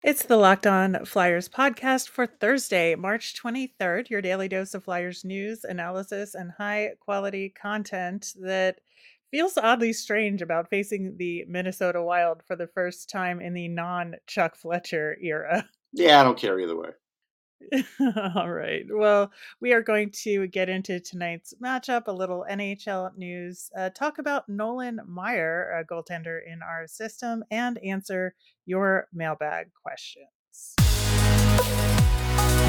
It's the Locked On Flyers podcast for Thursday, March 23rd, your daily dose of Flyers news, analysis, and high quality content that feels oddly strange about facing the Minnesota Wild for the first time in the non Chuck Fletcher era. Yeah, I don't care either way. All right. Well, we are going to get into tonight's matchup, a little NHL news, uh, talk about Nolan Maier, a goaltender in our system, and answer your mailbag questions.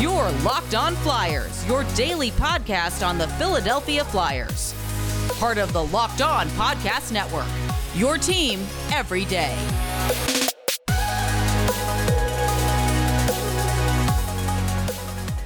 Your Locked On Flyers, your daily podcast on the Philadelphia Flyers. Part of the Locked On Podcast Network. Your team every day.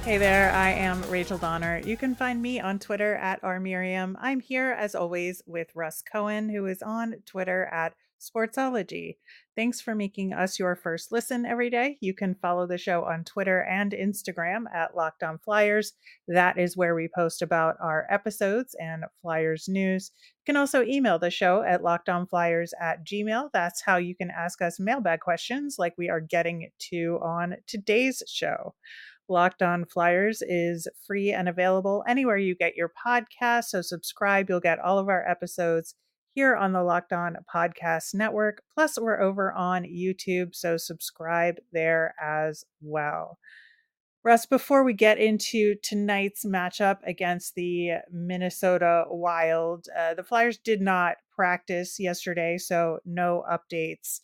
Hey there, I am Rachel Donner. You can find me on Twitter at rmiriam. I'm here as always with Russ Cohen, who is on Twitter at Sportsology. Thanks for making us your first listen every day. You can follow the show on Twitter and Instagram at Locked On Flyers. That is where we post about our episodes and Flyers news. You can also email the show at lockedonflyers at gmail. That's how you can ask us mailbag questions like we are getting to on today's show. Locked On Flyers is free and available anywhere you get your podcast. So subscribe. You'll get all of our episodes here on the Locked On Podcast Network. Plus, we're over on YouTube. So subscribe there as well. Russ, before we get into tonight's matchup against the Minnesota Wild, uh, the Flyers did not practice yesterday, so no updates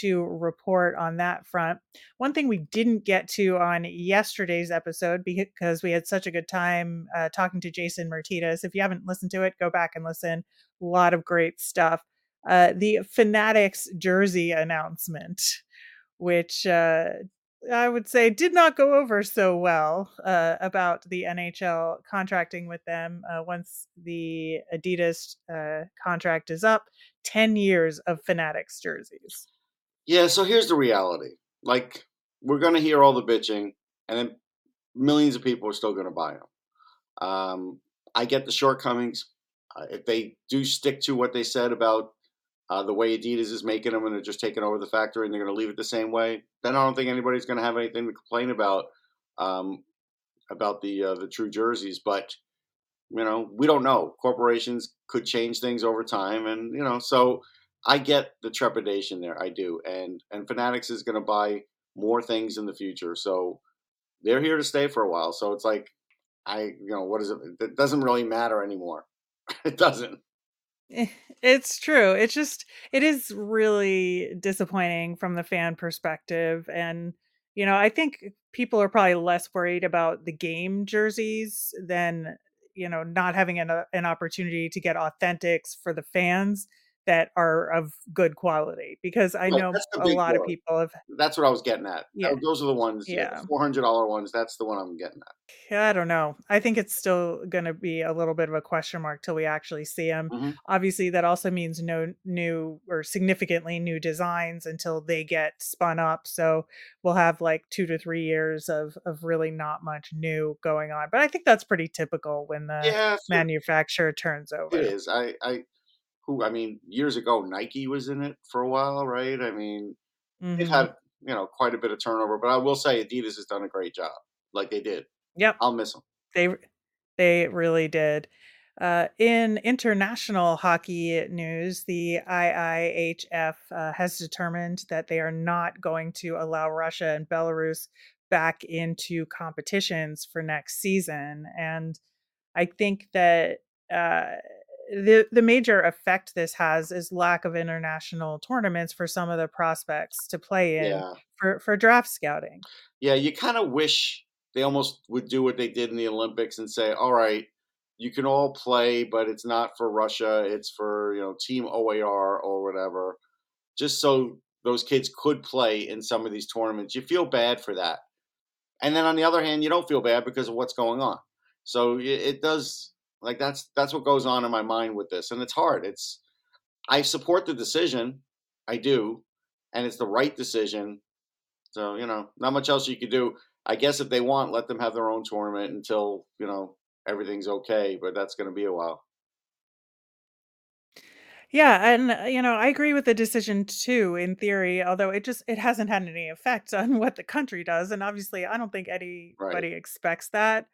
to report on that front. One thing we didn't get to on yesterday's episode because we had such a good time uh, talking to Jason Martinez. If you haven't listened to it, go back and listen. A lot of great stuff. Uh, the Fanatics jersey announcement, which uh, I would say did not go over so well uh, about the NHL contracting with them uh, once the Adidas uh, contract is up. 10 years of Fanatics jerseys. Yeah, so here's the reality. Like, we're going to hear all the bitching, and then millions of people are still going to buy them. Um, I get the shortcomings. Uh, if they do stick to what they said about uh, the way Adidas is making them and they're just taking over the factory and they're going to leave it the same way, then I don't think anybody's going to have anything to complain about um, about the uh, the true jerseys. But you know, we don't know. Corporations could change things over time, and you know, so I get the trepidation there. I do, and and Fanatics is going to buy more things in the future, so they're here to stay for a while. So it's like, I you know what is it? It doesn't really matter anymore. it doesn't. Eh, it's true. It's just it is really disappointing from the fan perspective, and you know I think people are probably less worried about the game jerseys than you know not having an, an opportunity to get authentics for the fans that are of good quality because I know a lot of people have. That's what I was getting at. Yeah. Those are the ones. Yeah. Hundred dollar ones. That's the one I'm getting at. Yeah, I don't know. I think it's still going to be a little bit of a question mark till we actually see them. Mm-hmm. Obviously, that also means no new or significantly new designs until they get spun up. So we'll have like two to three years of of really not much new going on. But I think that's pretty typical when the yeah, manufacturer turns over. It is. I I who I mean, years ago Nike was in it for a while, right? I mean, mm-hmm. it had you know quite a bit of turnover, but I will say Adidas has done a great job, like they did. Yep, I'll miss them. They they really did. Uh, in international hockey news, the IIHF uh, has determined that they are not going to allow Russia and Belarus back into competitions for next season. And I think that uh, the the major effect this has is lack of international tournaments for some of the prospects to play in yeah. for for draft scouting. Yeah, you kind of wish they almost would do what they did in the Olympics and say, "All right, you can all play, but it's not for Russia. It's for you know Team OAR or whatever." Just so those kids could play in some of these tournaments. You feel bad for that, and then on the other hand, you don't feel bad because of what's going on. So it, it does like that's that's what goes on in my mind with this, and it's hard. It's I support the decision, I do, and it's the right decision. So you know, not much else you could do. I guess if they want, let them have their own tournament until you know everything's okay. But that's going to be a while. Yeah, and uh, you know, I agree with the decision too in theory, although it just it hasn't had any effect on what the country does and obviously I don't think Right. anybody expects that.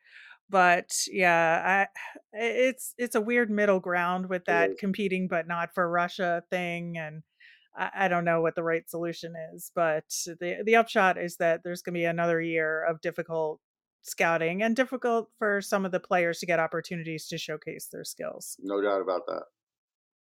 But yeah, I it's it's a weird middle ground with that competing but not for Russia thing and I, I don't know what the right solution is, but the the upshot is that there's going to be another year of difficult scouting and difficult for some of the players to get opportunities to showcase their skills. No doubt about that.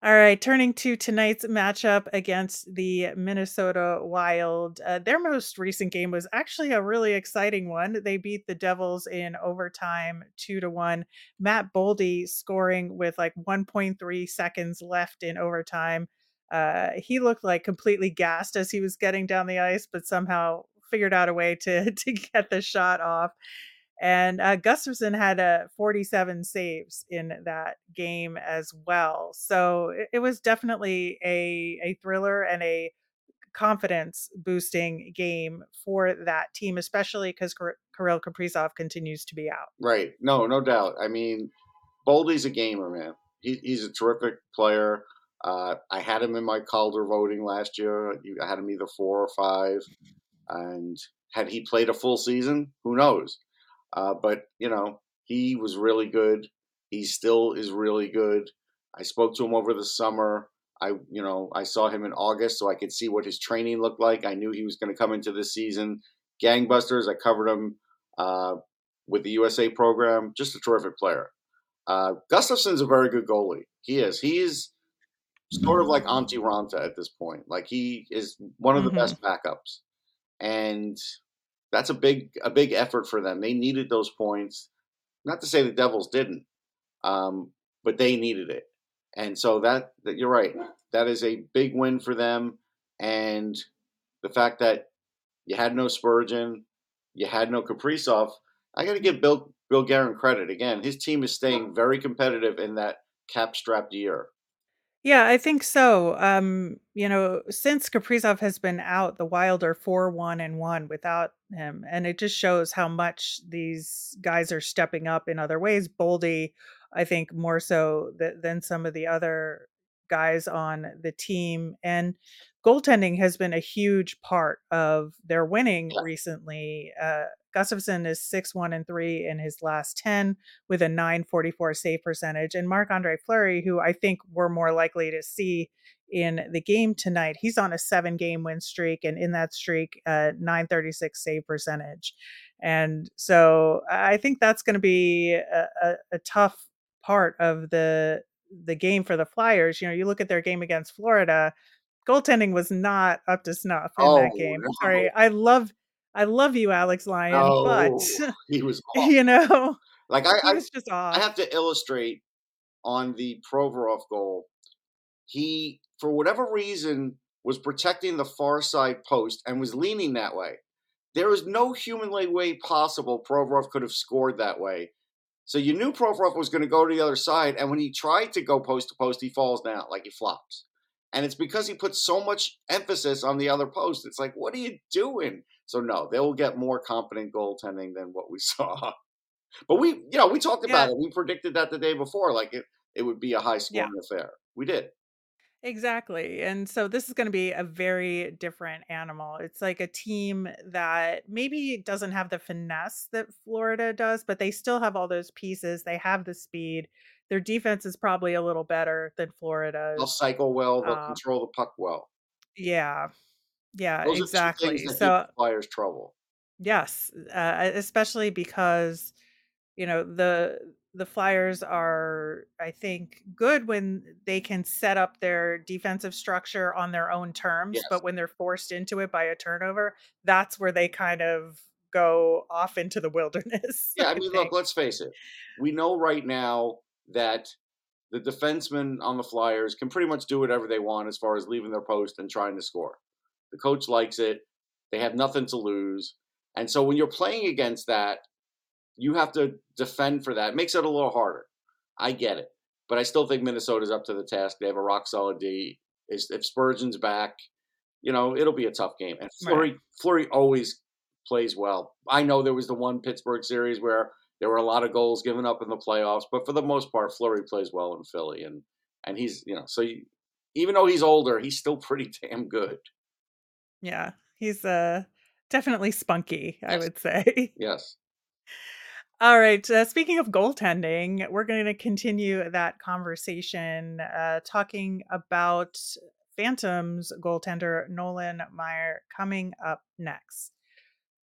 All right, turning to tonight's matchup against the Minnesota Wild. Uh, their most recent game was actually a really exciting one. They beat the Devils in overtime, two to one. Matt Boldy scoring with like 1.3 seconds left in overtime. Uh, he looked like completely gassed as he was getting down the ice, but somehow figured out a way to to get the shot off. And uh, Gustavsson had a 47 saves in that game as well. So it, it was definitely a, a thriller and a confidence boosting game for that team, especially because Kirill Kaprizov continues to be out. Right. No, no doubt. I mean, Boldy's a gamer, man. He, he's a terrific player. Uh, I had him in my Calder voting last year. I had him either four or five. And had he played a full season, who knows? Uh, but you know, he was really good. He still is really good. I spoke to him over the summer. I, you know, I saw him in August, so I could see what his training looked like. I knew he was going to come into this season gangbusters. I covered him uh, with the USA program. Just a terrific player. Uh, Gustavsson's a very good goalie. He is. He is sort of like Antti Raanta at this point. Like he is one of the Mhm. best backups, and that's a big a big effort for them. They needed those points. Not to say the Devils didn't, um, but they needed it, and so that, that you're right. That is a big win for them, and the fact that you had no Spurgeon, you had no Kaprizov. I got to give Bill Bill Guerin credit again. His team is staying very competitive in that cap strapped year. Yeah, I think so. Um, you know, since Kaprizov has been out, the Wild are 4-1 and 1 without him, and it just shows how much these guys are stepping up in other ways. Boldy, I think more so th- than some of the other guys on the team, and goaltending has been a huge part of their winning Yeah. recently. Uh, Gustavsson is 6-1 and 3 in his last 10 with a 944 save percentage. And Marc Andre Fleury, who I think we're more likely to see in the game tonight, he's on a seven game win streak, and in that streak, uh, 936 save percentage. And so I think that's going to be a, a, a tough part of the the game for the Flyers. You know, you look at their game against Florida, goaltending was not up to snuff in Oh that game. no, Sorry, I love I love you, Alex Lyon, but he was off. you know, Like I, I, was just I have to illustrate on the Provorov goal. He, for whatever reason, was protecting the far side post and was leaning that way. There is no humanly way possible Provorov could have scored that way. So you knew Provorov was going to go to the other side, and when he tried to go post to post, he falls down like he flops. And it's because he puts so much emphasis on the other post. It's like, what are you doing? So no, they will get more competent goaltending than what we saw. But we, you know, we talked about it. We predicted that the day before, like it, it would be a high yeah, scoring affair. We did. Exactly. And so this is going to be a very different animal. It's like a team that maybe doesn't have the finesse that Florida does, but they still have all those pieces. They have the speed. Their defense is probably a little better than Florida's. They'll Florida's. cycle well. They'll Um, control the puck well. yeah, yeah, Those are two things exactly. that give So Flyers trouble. Yes, uh, especially because, you know, the the Flyers are, I think, good when they can set up their defensive structure on their own terms, Yes. but when they're forced into it by a turnover, that's where they kind of go off into the wilderness, Yeah, I I mean, look, let's face it. We know right now that the defensemen on the Flyers can pretty much do whatever they want as far as leaving their post and trying to score. The coach likes it. They have nothing to lose. And so when you're playing against that, you have to defend for that. It makes it a little harder. I get it. But I still think Minnesota's up to the task. They have a rock solid D. Is- If Spurgeon's back, you know, it'll be a tough game. And Right. Fleury, Fleury always plays well. I know there was the one Pittsburgh series where there were a lot of goals given up in the playoffs, but for the most part, Fleury plays well in Philly, and and he's you know so you, even though he's older, he's still pretty damn good. Yeah, he's uh definitely spunky, I would say. Yes. All right. Uh, speaking of goaltending, we're going to continue that conversation uh, talking about Phantoms goaltender Nolan Maier coming up next.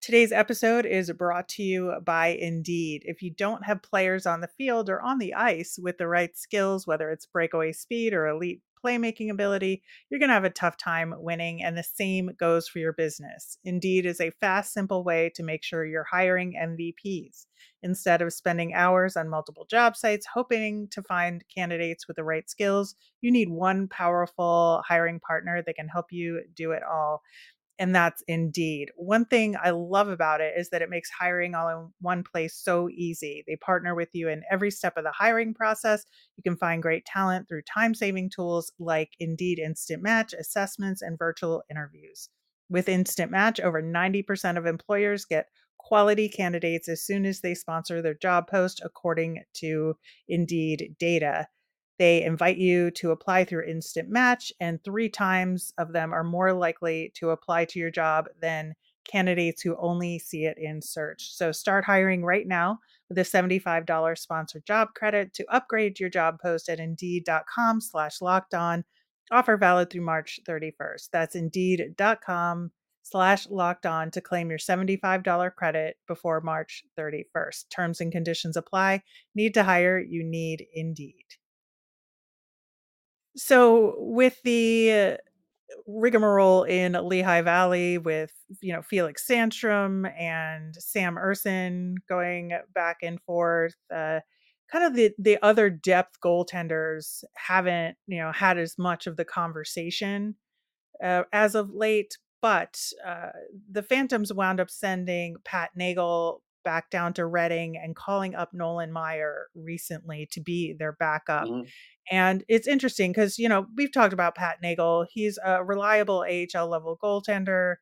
Today's episode is brought to you by Indeed. If you don't have players on the field or on the ice with the right skills, whether it's breakaway speed or elite playmaking ability, you're going to have a tough time winning. And the same goes for your business. Indeed is a fast, simple way to make sure you're hiring MVPs. Instead of spending hours on multiple job sites hoping to find candidates with the right skills, you need one powerful hiring partner that can help you do it all and that's Indeed. One thing I love about it is that it makes hiring all in one place so easy. They partner with you in every step of the hiring process. You can find great talent through time saving tools like Indeed Instant Match, assessments, and virtual interviews. With Instant Match, over 90% of employers get quality candidates as soon as they sponsor their job post, according to Indeed data. They invite you to apply through Instant Match, and three times of them are more likely to apply to your job than candidates who only see it in search. So start hiring right now with a $75 sponsored job credit to upgrade your job post at indeed.com slash locked on. Offer valid through March 31st. That's indeed.com slash locked on to claim your $75 credit before March 31st. Terms and conditions apply. Need to hire? You need Indeed. So with the rigmarole in Lehigh Valley with you know Felix Sandstrom and Sam Ersson going back and forth, uh, kind of the the other depth goaltenders haven't you know had as much of the conversation uh, as of late. But uh, the Phantoms wound up sending Pat Nagle back down to Reading and calling up Nolan Maier recently to be their backup. Mm-hmm. And it's interesting because, you know, we've talked about Pat Nagle. He's a reliable AHL level goaltender.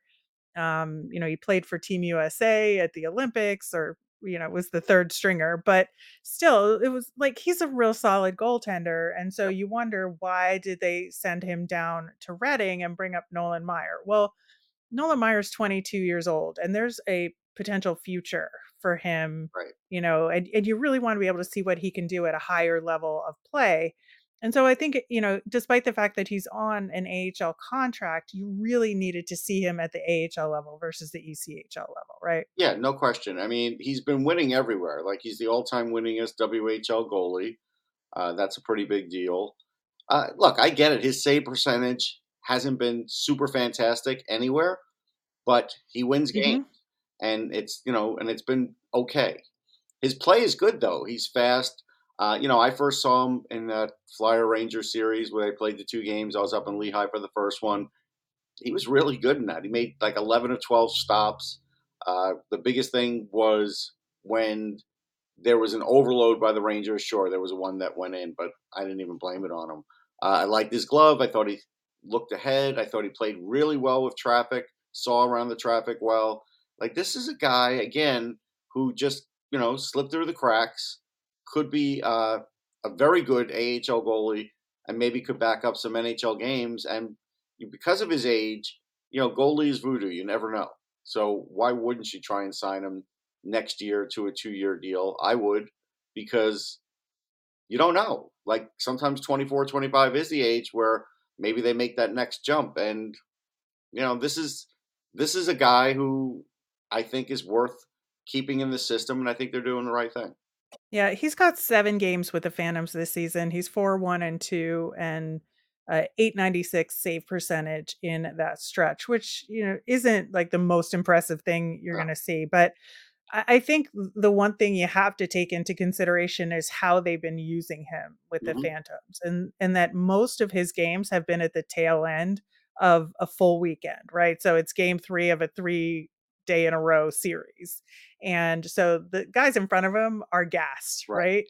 Um, you know, he played for Team USA at the Olympics or, you know, was the third stringer, but still, it was like he's a real solid goaltender. And so you wonder why did they send him down to Reading and bring up Nolan Maier? Well, Nolan Maier's 22 years old, and there's a potential future for him, right. you know, and, and you really want to be able to see what he can do at a higher level of play. And so I think, you know, despite the fact that he's on an AHL contract, you really needed to see him at the AHL level versus the ECHL level, right? Yeah, no question. I mean, he's been winning everywhere. Like he's the all time winningest WHL goalie. Uh, that's a pretty big deal. Uh, look, I get it. His save percentage hasn't been super fantastic anywhere, but he wins mm-hmm. games. And it's, you know, and it's been okay. His play is good, though. He's fast. Uh, you know, I first saw him in the Flyer Ranger series where they played the two games. I was up in Lehigh for the first one. He was really good in that. He made like 11 or 12 stops. Uh, the biggest thing was when there was an overload by the Rangers. Sure, there was one that went in, but I didn't even blame it on him. Uh, I liked his glove. I thought he looked ahead. I thought he played really well with traffic, saw around the traffic well. Like, this is a guy, again, who just, you know, slipped through the cracks could be uh, a very good AHL goalie and maybe could back up some NHL games. And because of his age, you know, goalie is voodoo. You never know. So why wouldn't you try and sign him next year to a two-year deal? I would because you don't know. Like sometimes 24, 25 is the age where maybe they make that next jump. And you know, this is this is a guy who I think is worth keeping in the system, and I think they're doing the right thing. Yeah, he's got 7 games with the Phantoms this season. He's 4-1 and 2 and uh, 896 save percentage in that stretch, which, you know, isn't like the most impressive thing you're going to see. But I, I think the one thing you have to take into consideration is how they've been using him with the mm-hmm. Phantoms and, and that most of his games have been at the tail end of a full weekend, right? So it's game three of a three day in a row series. And so the guys in front of him are gassed, right? right?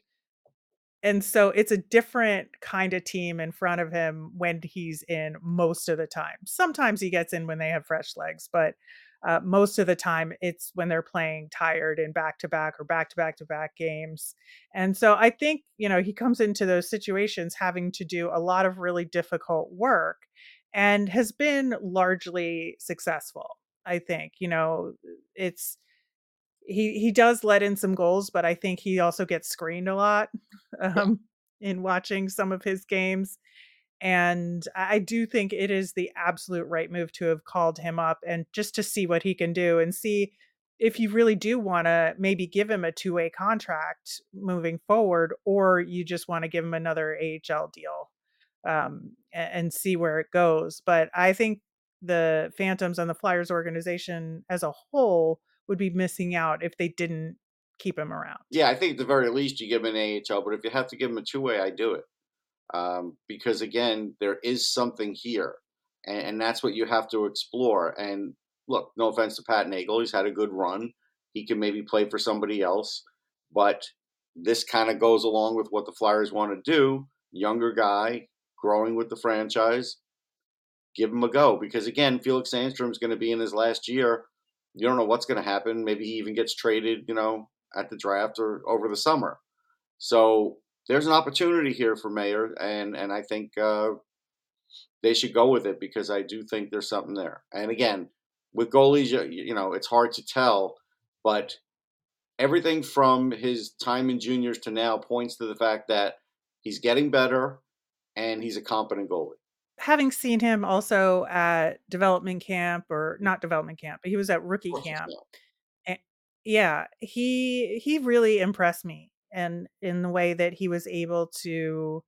And so it's a different kind of team in front of him when he's in most of the time. Sometimes he gets in when they have fresh legs, but uh, most of the time it's when they're playing tired in back to back or back to back to back games. And so I think, you know, he comes into those situations having to do a lot of really difficult work and has been largely successful. I think, you know, it's he he does let in some goals, but I think he also gets screened a lot um, in watching some of his games. And I do think it is the absolute right move to have called him up and just to see what he can do and see if you really do want to maybe give him a two way contract moving forward, or you just want to give him another AHL deal um, and, see where it goes. But I think the Phantoms and the Flyers organization as a whole would be missing out if they didn't keep him around. Yeah, I think at the very least you give him an AHL, but if you have to give him a two way, I do it. Um, because again, there is something here, and, and, that's what you have to explore. And look, no offense to Pat Nagle, he's had a good run. He can maybe play for somebody else, but this kind of goes along with what the Flyers want to do. Younger guy, growing with the franchise, give him a go. Because again, Felix Sandstrom's going to be in his last year you don't know what's going to happen. Maybe he even gets traded, you know, at the draft or over the summer. So there's an opportunity here for Maier, and and I think uh, they should go with it because I do think there's something there. And again, with goalies, you, you know, it's hard to tell, but everything from his time in juniors to now points to the fact that he's getting better and he's a competent goalie having seen him also at development camp or not development camp, but he was at rookie camp. And, yeah, he he really impressed me and in the way that he was able to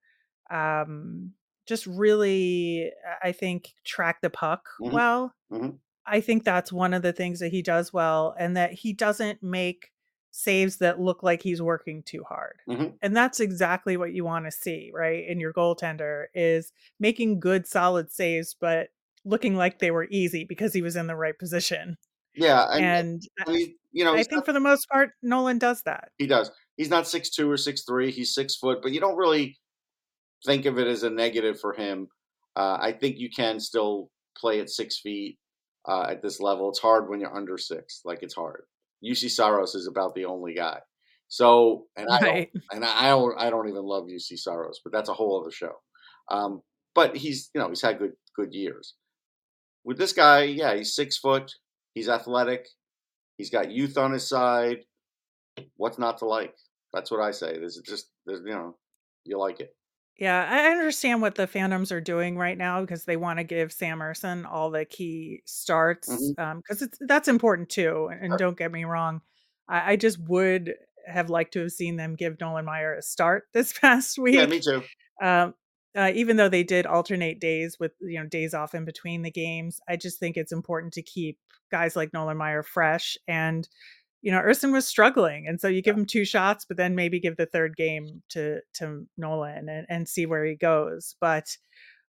um just really I think track the puck mm-hmm. well. Mm-hmm. I think that's one of the things that he does well and that he doesn't make saves that look like he's working too hard. Mm-hmm. And that's exactly what you want to see, right? In your goaltender is making good solid saves but looking like they were easy because he was in the right position. Yeah, I, and I mean, you know, I think not, for the most part Nolan does that. He does. He's not six two or six three. He's six foot, but you don't really think of it as a negative for him. Uh, I think you can still play at six feet uh, at this level. It's hard when you're under six. Like it's hard. Juuse Saros is about the only guy. So, and I right. don't, and I don't, I don't even love Juuse Saros, but that's a whole other show. Um, but he's, you know, he's had good, good years. With this guy, yeah, he's six foot, he's athletic, he's got youth on his side. What's not to like? That's what I say. There's just, there's, you know, you like it. Yeah, I understand what the Phantoms are doing right now because they want to give Sam Ersson all the key starts because mm-hmm. um, it's that's important too. And, don't get me wrong, I, I, just would have liked to have seen them give Nolan Maier a start this past week. Yeah, me too. Um, uh, even though they did alternate days with you know days off in between the games, I just think it's important to keep guys like Nolan Maier fresh and you know, Ersson was struggling. And so you give him two shots, but then maybe give the third game to to Nolan and, and see where he goes. But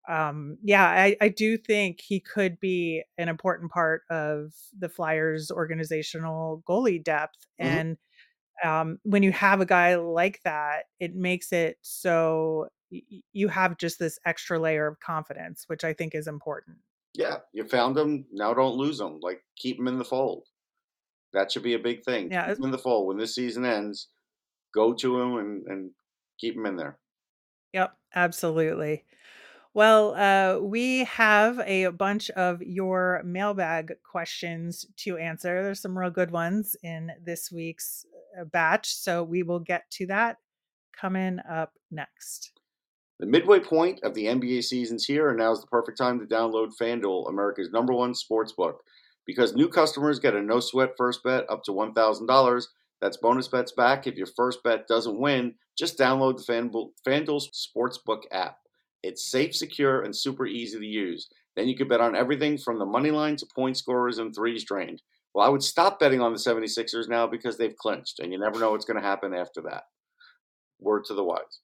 um, yeah, I, I do think he could be an important part of the Flyers organizational goalie depth. Mm-hmm. And um, when you have a guy like that, it makes it so y- you have just this extra layer of confidence, which I think is important. Yeah, you found him. Now don't lose him. Like keep him in the fold. That should be a big thing. Yeah, in the fall when this season ends, go to him and and keep him in there. Yep, absolutely. Well, uh, we have a bunch of your mailbag questions to answer. There's some real good ones in this week's uh, batch, so we will get to that coming up next. The midway point of the NBA season's here, and now is the perfect time to download FanDuel, America's number one sports book because new customers get a no sweat first bet up to $1,000. That's bonus bets back if your first bet doesn't win. Just download the FanDuel, Sportsbook app. It's safe, secure, and super easy to use. Then you can bet on everything from the money line to point scorers and threes drained. Well, I would stop betting on the 76ers now because they've clinched, and you never know what's going to happen after that. Word to the wise.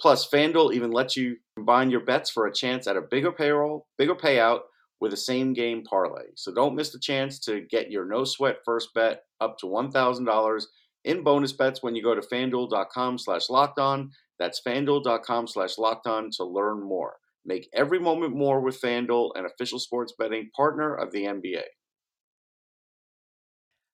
Plus, FanDuel even lets you combine your bets for a chance at a bigger payroll, bigger payout, with a same game parlay. So don't miss the chance to get your no sweat first bet up to $1,000 in bonus bets when you go to fanduel.com slash locked on. That's fanduel.com slash locked on to learn more. Make every moment more with FanDuel, an official sports betting partner of the NBA.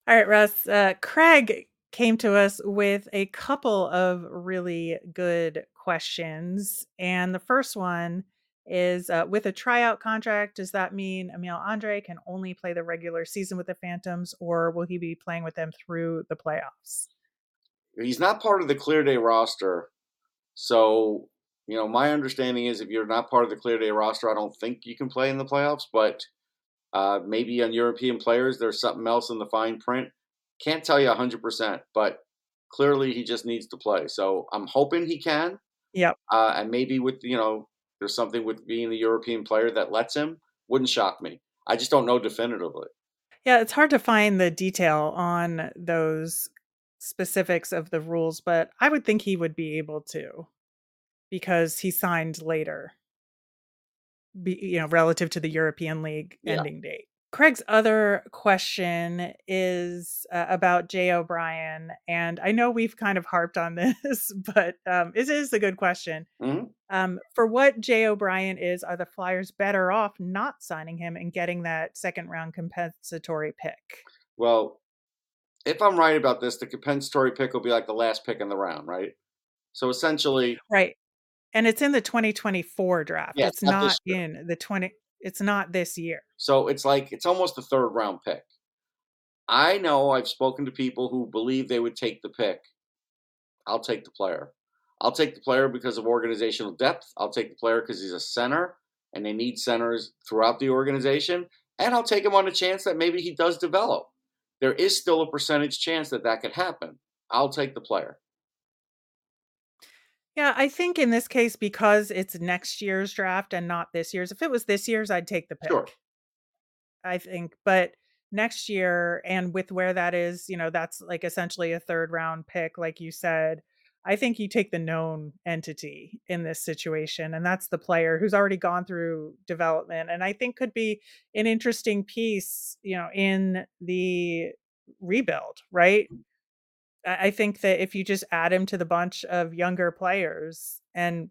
All right, Russ. Uh, Craig came to us with a couple of really good questions. And the first one is uh, with a tryout contract, does that mean Emil Andrae can only play the regular season with the Phantoms, or will he be playing with them through the playoffs? He's not part of the clear day roster. So, you know, my understanding is if you're not part of the clear day roster, I don't think you can play in the playoffs, but uh, maybe on European players, there's something else in the fine print. Can't tell you 100%, but clearly he just needs to play. So I'm hoping he can. Yep. Uh, and maybe with, you know, there's something with being the European player that lets him. Wouldn't shock me. I just don't know definitively. Yeah, it's hard to find the detail on those specifics of the rules, but I would think he would be able to because he signed later be, you know, relative to the European League Yeah. ending date. Craig's other question is uh, about Jay O'Brien, and I know we've kind of harped on this, but um, it is a good question. Mhm. Um, for what Jay O'Brien is, are the Flyers better off not signing him and getting that second round compensatory pick? Well, if I'm right about this, the compensatory pick will be like the last pick in the round, right? So essentially, Right. And it's in the 2024 draft. Yeah, it's it's not not in the 20 it's not this year. so it's like it's almost a third round pick. I know I've spoken to people who believe they would take the pick. I'll take the player. I'll take the player because of organizational depth. I'll take the player because he's a center and they need centers throughout the organization. And I'll take him on a chance that maybe he does develop. There is still a percentage chance that that could happen. I'll take the player. Yeah, I think in this case because it's next year's draft and not this year's. If it was this year's, I'd take the pick. Sure. I think, but next year and with where that is, you know, that's like essentially a third round pick like you said. I think you take the known entity in this situation and that's the player who's already gone through development and I think could be an interesting piece, you know, in the rebuild, right? I think that if you just add him to the bunch of younger players and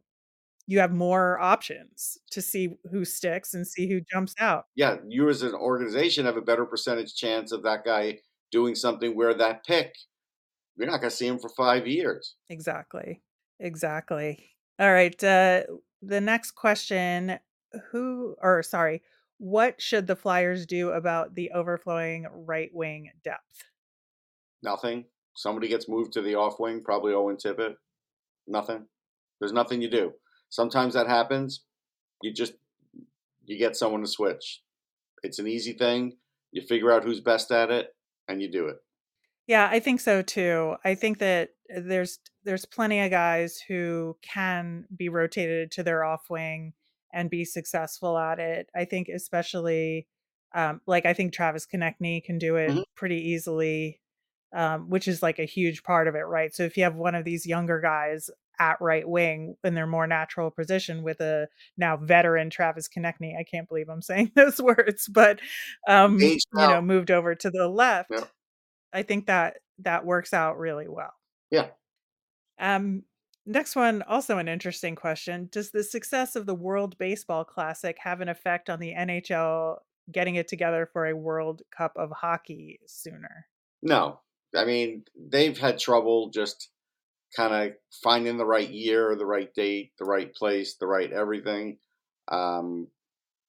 you have more options to see who sticks and see who jumps out. Yeah, you as an organization have a better percentage chance of that guy doing something where that pick, you're not going to see him for five years. Exactly. Exactly. All right. Uh, the next question Who, or sorry, what should the Flyers do about the overflowing right wing depth? Nothing. Somebody gets moved to the off wing, probably Owen Tippett. Nothing. There's nothing you do. Sometimes that happens. You just you get someone to switch. It's an easy thing. You figure out who's best at it, and you do it. Yeah, I think so too. I think that there's there's plenty of guys who can be rotated to their off wing and be successful at it. I think especially um, like I think Travis Konecny can do it Mhm. pretty easily, um, which is like a huge part of it, right? So if you have one of these younger guys at right wing in their more natural position with a now veteran Travis Konecny, I can't believe I'm saying those words, but um, you know, moved over to the left. Yep. I think that that works out really well. Yeah. Um, next one, also an interesting question. Does the success of the World Baseball Classic have an effect on the NHL getting it together for a World Cup of Hockey sooner? No, I mean they've had trouble just kind of finding the right year, the right date, the right place, the right everything. Um,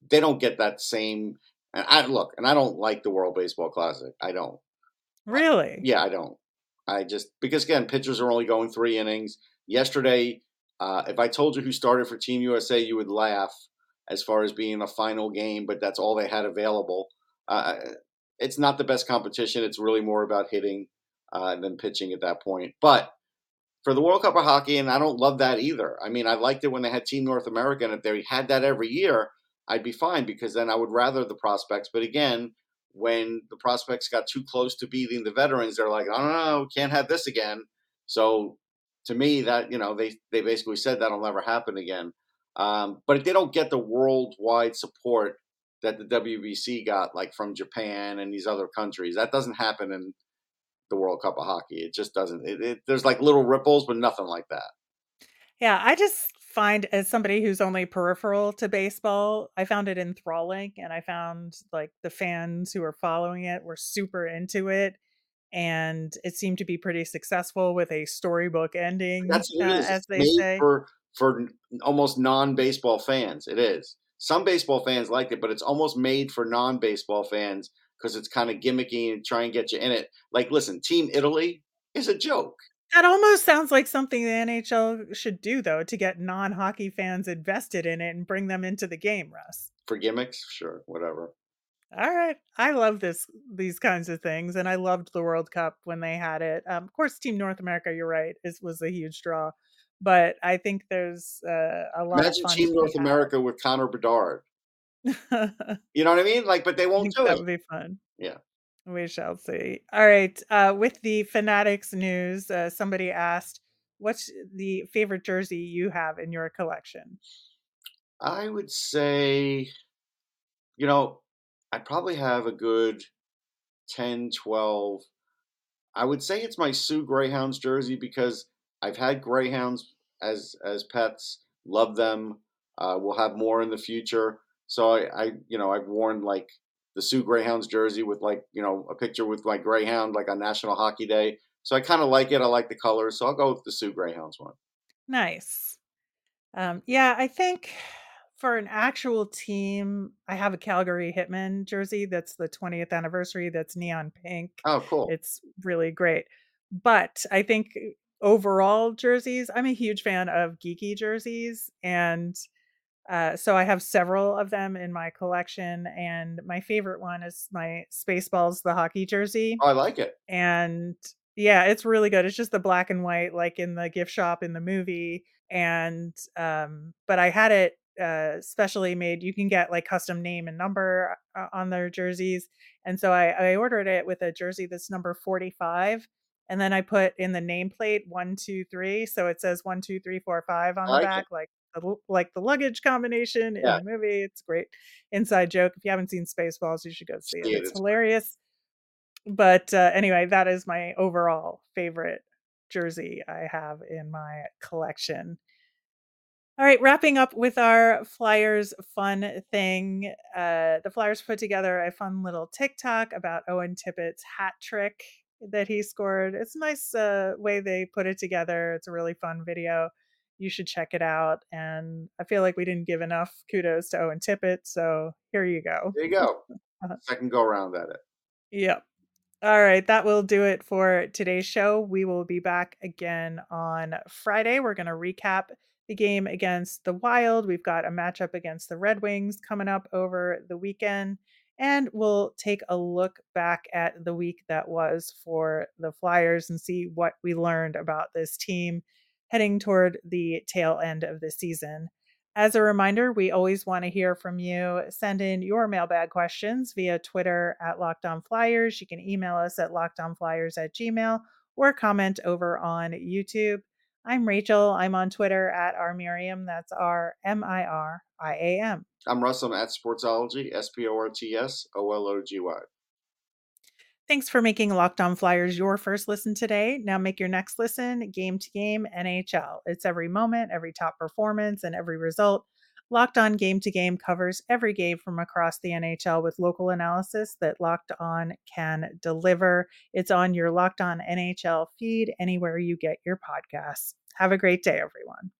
they don't get that same. And I look, and I don't like the World Baseball Classic. I don't. Really? Yeah, I don't. I just because again, pitchers are only going three innings. Yesterday, uh, if I told you who started for Team USA, you would laugh as far as being a final game, but that's all they had available. Uh, it's not the best competition. It's really more about hitting uh, than pitching at that point. But for the World Cup of Hockey, and I don't love that either. I mean, I liked it when they had Team North America, and if they had that every year, I'd be fine because then I would rather the prospects. But again, when the prospects got too close to beating the veterans, they're like, I don't know, can't have this again. So to me, that you know, they they basically said that'll never happen again. Um, but they don't get the worldwide support that the WBC got, like from Japan and these other countries. That doesn't happen in the World Cup of Hockey. It just doesn't. It, it, there's like little ripples, but nothing like that. Yeah, I just find as somebody who's only peripheral to baseball, I found it enthralling and I found like the fans who are following it were super into it. and it seemed to be pretty successful with a storybook ending, That's uh, it is. as they made say. for for almost non-baseball fans. It is. Some baseball fans like it, but it's almost made for non-baseball fans because it's kind of gimmicky and try and get you in it. Like, listen, Team Italy is a joke. That almost sounds like something the NHL should do, though, to get non-hockey fans invested in it and bring them into the game, Russ. For gimmicks, sure, whatever. All right. I love this these kinds of things and I loved the World Cup when they had it. Um, of course Team North America, you're right, is was a huge draw. But I think there's uh, a lot Imagine Team North America with Connor Bedard. You know what I mean? Like, but they won't do that it. would be fun. Yeah. We shall see. All right. Uh, with the Fanatics news, uh, somebody asked, "What's the favorite jersey you have in your collection?" I would say, you know, I probably have a good 10, 12. I would say it's my Soo Greyhounds jersey because I've had Greyhounds as as pets, love them. Uh, we'll have more in the future. So I, I, you know, I've worn like the Soo Greyhounds jersey with like, you know, a picture with my Greyhound like on National Hockey Day. So I kind of like it. I like the colors. So I'll go with the Soo Greyhounds one. Nice. Um, yeah, I think for an actual team, I have a Calgary Hitman jersey that's the 20th anniversary. That's neon pink. Oh, cool. It's really great. But I think overall jerseys, I'm a huge fan of geeky jerseys. And uh, so I have several of them in my collection. And my favorite one is my Spaceballs, the hockey jersey. Oh, I like it. And yeah, it's really good. It's just the black and white, like in the gift shop in the movie. And um, but I had it uh specially made. You can get like custom name and number uh, on their jerseys. And so I, I ordered it with a jersey that's number 45. And then I put in the nameplate one, two, three. So it says one, two, three, four, five on the like it. back, like the, like the luggage combination in the movie. It's great inside joke. If you haven't seen Spaceballs, you should go see it. It, It's it's- hilarious. But uh, anyway, that is my overall favorite jersey I have in my collection. All right, wrapping up with our Flyers fun thing. Uh, the Flyers put together a fun little TikTok about Owen Tippett's hat trick that he scored. It's a nice uh, way they put it together. It's a really fun video. You should check it out. And I feel like we didn't give enough kudos to Owen Tippett. So here you go. There you go. Uh-huh. Second go around at it. Yep. All right, that will do it for today's show. We will be back again on Friday. We're going to recap the game against the Wild. We've got a matchup against the Red Wings coming up over the weekend. And we'll take a look back at the week that was for the Flyers and see what we learned about this team heading toward the tail end of the season. As a reminder, we always want to hear from you. Send in your mailbag questions via Twitter at Locked On Flyers. You can email us at lockedonflyers at gmail or comment over on YouTube. I'm Rachel. I'm on Twitter at R Miriam. That's R M I R I A M. I'm Russell I'm at Sportsology, S P O R T S O L O G Y. Thanks for making Locked On Flyers your first listen today. Now make your next listen game to game NHL. It's every moment, every top performance, and every result. Locked On Game to Game covers every game from across the NHL with local analysis that Locked On can deliver. It's on your Locked On NHL feed anywhere you get your podcasts. Have a great day, everyone.